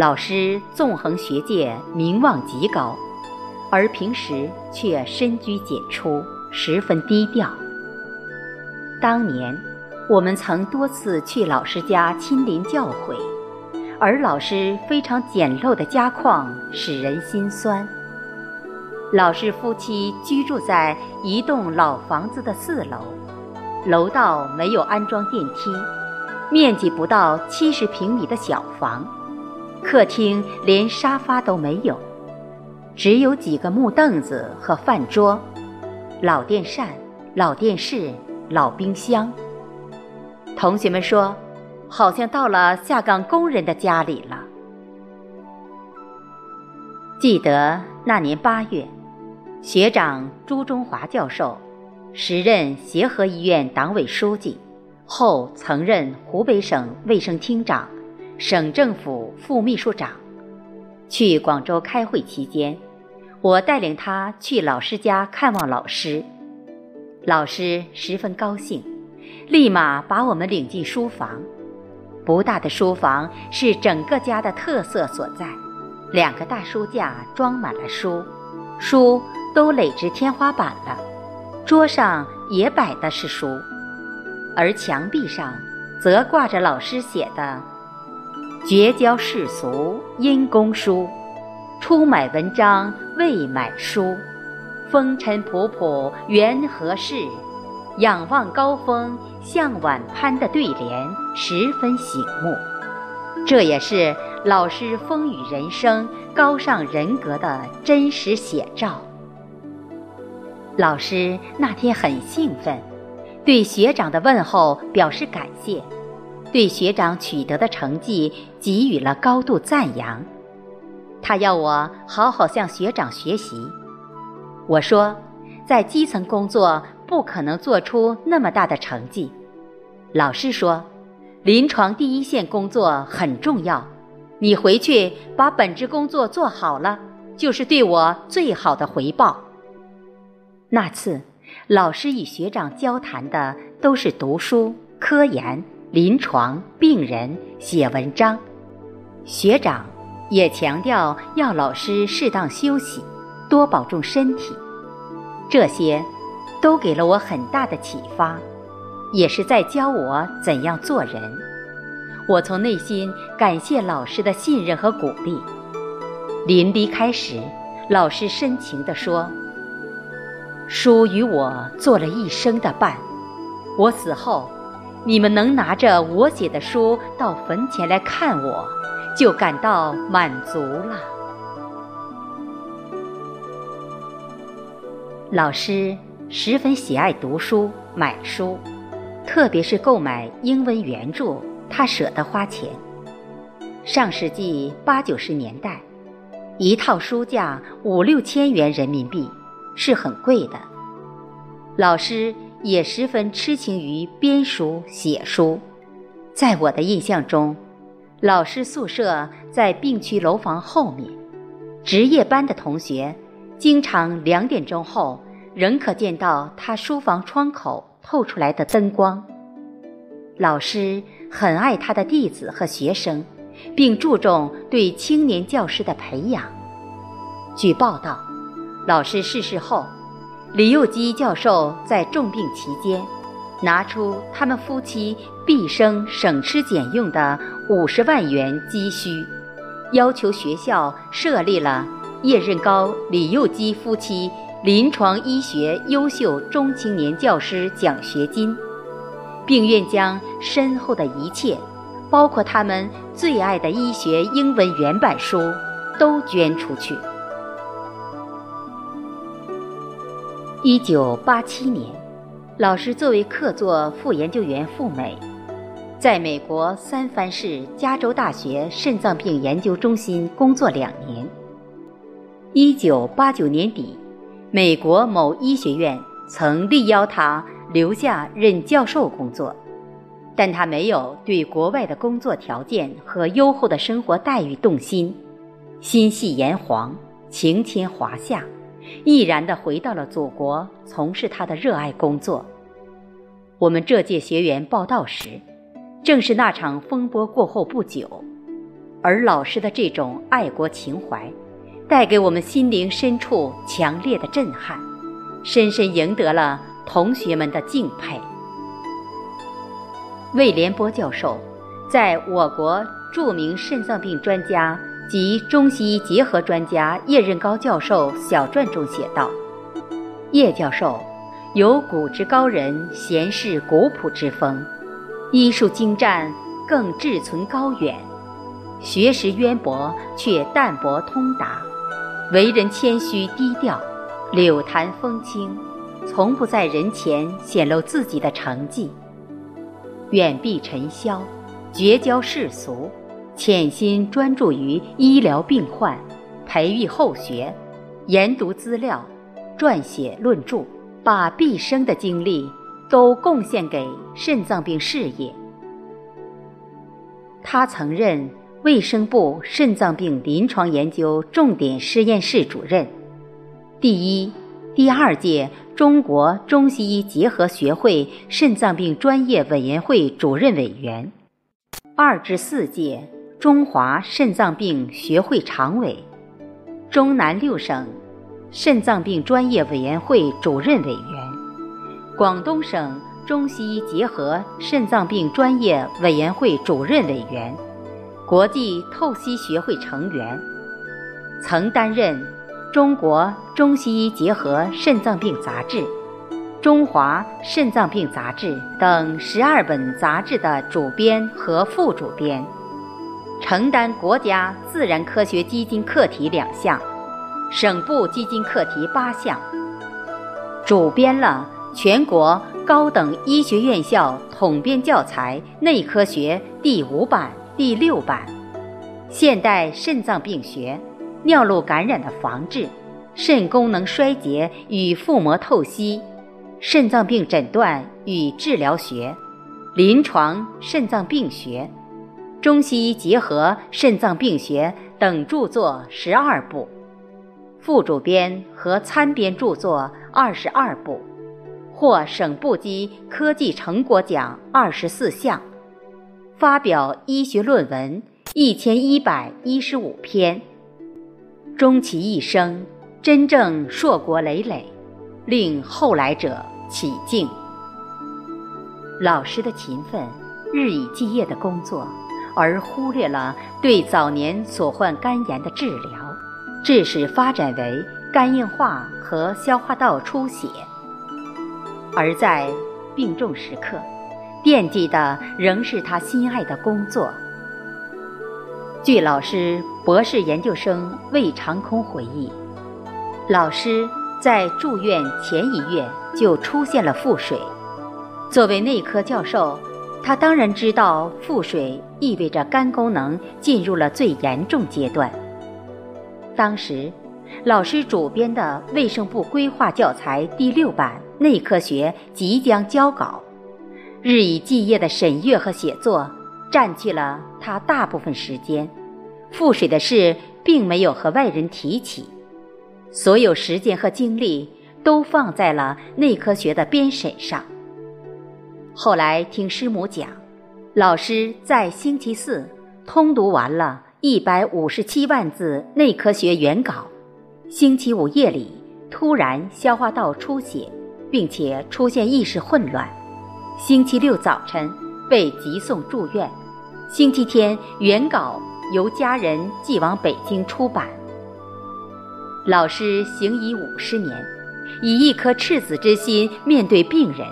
老师纵横学界，名望极高，而平时却深居简出，十分低调。当年，我们曾多次去老师家亲临教诲，而老师非常简陋的家况使人心酸。老师夫妻居住在一栋老房子的四楼，楼道没有安装电梯，面积不到七十平米的小房。客厅连沙发都没有，只有几个木凳子和饭桌，老电扇、老电视、老冰箱。同学们说，好像到了下岗工人的家里了。记得那年八月，学长朱中华教授，时任协和医院党委书记，后曾任湖北省卫生厅长。省政府副秘书长去广州开会期间，我带领他去老师家看望老师。老师十分高兴，立马把我们领进书房。不大的书房是整个家的特色所在，两个大书架装满了书，书都垒至天花板了，桌上也摆的是书，而墙壁上则挂着老师写的。绝交世俗因公书，出买文章未买书。风尘仆仆缘何事？仰望高峰向晚攀的对联十分醒目，这也是老师风雨人生、高尚人格的真实写照。老师那天很兴奋，对学长的问候表示感谢。对学长取得的成绩给予了高度赞扬，他要我好好向学长学习。我说，在基层工作不可能做出那么大的成绩。老师说，临床第一线工作很重要，你回去把本职工作做好了，就是对我最好的回报。那次，老师与学长交谈的都是读书、科研。临床病人写文章，学长也强调要老师适当休息，多保重身体。这些都给了我很大的启发，也是在教我怎样做人。我从内心感谢老师的信任和鼓励。临离开时，老师深情地说：“书与我做了一生的伴，我死后。”你们能拿着我写的书到坟前来看我，就感到满足了。老师十分喜爱读书、买书，特别是购买英文原著，他舍得花钱。上世纪八九十年代，一套书价五六千元人民币，是很贵的。老师。也十分痴情于编书写书，在我的印象中，老师宿舍在病区楼房后面，值夜班的同学经常两点钟后仍可见到他书房窗口透出来的灯光。老师很爱他的弟子和学生，并注重对青年教师的培养。据报道，老师逝世后。李幼基教授在重病期间，拿出他们夫妻毕生省吃俭用的五十万元积蓄，要求学校设立了叶任高、李幼基夫妻临床医学优秀中青年教师奖学金，并愿将身后的一切，包括他们最爱的医学英文原版书，都捐出去。一九八七年，老师作为客座副研究员赴美，在美国三藩市加州大学肾脏病研究中心工作两年。一九八九年底，美国某医学院曾力邀他留下任教授工作，但他没有对国外的工作条件和优厚的生活待遇动心，心系炎黄，情牵华夏。毅然地回到了祖国，从事他的热爱工作。我们这届学员报道时，正是那场风波过后不久。而老师的这种爱国情怀，带给我们心灵深处强烈的震撼，深深赢得了同学们的敬佩。魏连波教授，在我国著名肾脏病专家及中西医结合专家叶任高教授小传中写道：“叶教授有古之高人贤士古朴之风，医术精湛，更志存高远。”学识渊博却淡泊通达，为人谦虚低调，柳谈风轻，从不在人前显露自己的成绩。远避尘嚣，绝交世俗，潜心专注于医疗病患，培育后学，研读资料，撰写论著，把毕生的精力都贡献给肾脏病事业。他曾任。卫生部肾脏病临床研究重点实验室主任，第一、第二届中国中西医结合学会肾脏病专业委员会主任委员，二至四届中华肾脏病学会常委，中南六省肾脏病专业委员会主任委员，广东省中西医结合肾脏病专业委员会主任委员。国际透析学会成员，曾担任《中国中西医结合肾脏病杂志》《中华肾脏病杂志》等十二本杂志的主编和副主编，承担国家自然科学基金课题两项，省部基金课题八项，主编了全国高等医学院校统编教材《内科学》第五版。第六版，现代肾脏病学、尿路感染的防治、肾功能衰竭与腹膜透析、肾脏病诊断与治疗学、临床肾脏病学、中西医结合肾脏病学等著作十二部，副主编和参编著作二十二部，获省部级科技成果奖二十四项。发表医学论文一千一百一十五篇，终其一生真正硕果累累，令后来者起敬。老师的勤奋、日以继夜的工作，而忽略了对早年所患肝炎的治疗，致使发展为肝硬化和消化道出血，而在病重时刻。惦记的仍是他心爱的工作。据老师博士研究生魏长空回忆，老师在住院前一月就出现了腹水。作为内科教授，他当然知道腹水意味着肝功能进入了最严重阶段。当时，老师主编的卫生部规划教材第六版内科学即将交稿。日以继夜的审阅和写作，占据了他大部分时间。腹水的事并没有和外人提起，所有时间和精力都放在了内科学的编审上。后来听师母讲，老师在星期四通读完了一百五十七万字内科学原稿，星期五夜里突然消化道出血，并且出现意识混乱。星期六早晨被急送住院，星期天原稿由家人寄往北京出版。老师行医五十年，以一颗赤子之心面对病人，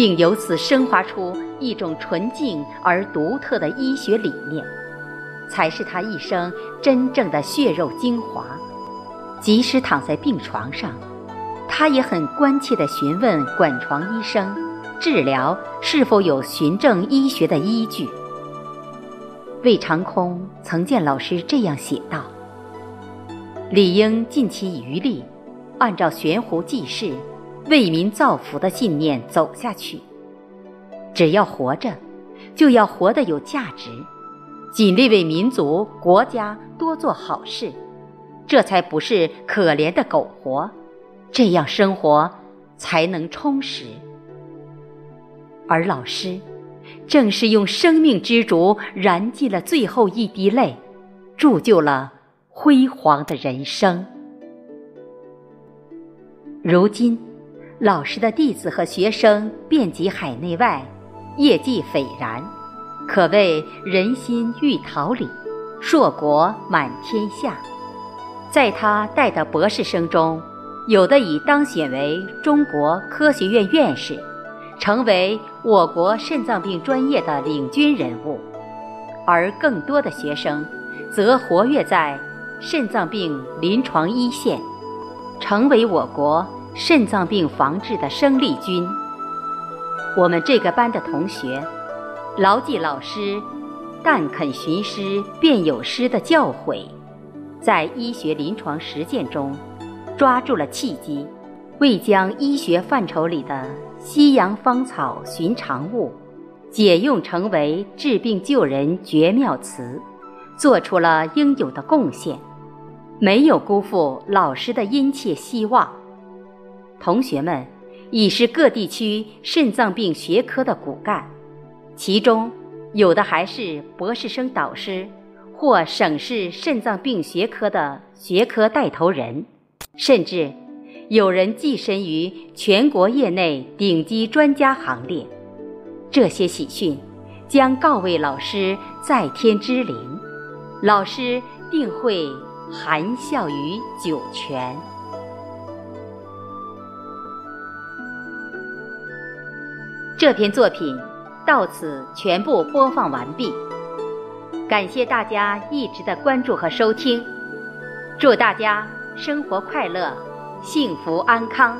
并由此升华出一种纯净而独特的医学理念，才是他一生真正的血肉精华。即使躺在病床上，他也很关切地询问管床医生。治疗是否有循证医学的依据？魏长空曾见老师这样写道：“理应尽其余力，按照悬壶济世、为民造福的信念走下去。只要活着，就要活得有价值，尽力为民族、国家多做好事，这才不是可怜的苟活，这样生活才能充实。”而老师，正是用生命之烛燃尽了最后一滴泪，铸就了辉煌的人生。如今，老师的弟子和学生遍及海内外，业绩斐然，可谓人心欲桃李，硕果满天下。在他带的博士生中，有的已当选为中国科学院院士，成为我国肾脏病专业的领军人物；而更多的学生，则活跃在肾脏病临床一线，成为我国。肾脏病防治的生力军。我们这个班的同学，牢记老师“但肯寻师，便有师”的教诲，在医学临床实践中，抓住了契机，为将医学范畴里的西洋芳草寻常物，解用成为治病救人绝妙词，做出了应有的贡献，没有辜负老师的殷切希望。同学们已是各地区肾脏病学科的骨干，其中有的还是博士生导师或省市肾脏病学科的学科带头人，甚至有人跻身于全国业内顶级专家行列。这些喜讯将告慰老师在天之灵，老师定会含笑于九泉。这篇作品到此全部播放完毕，感谢大家一直的关注和收听，祝大家生活快乐、幸福安康。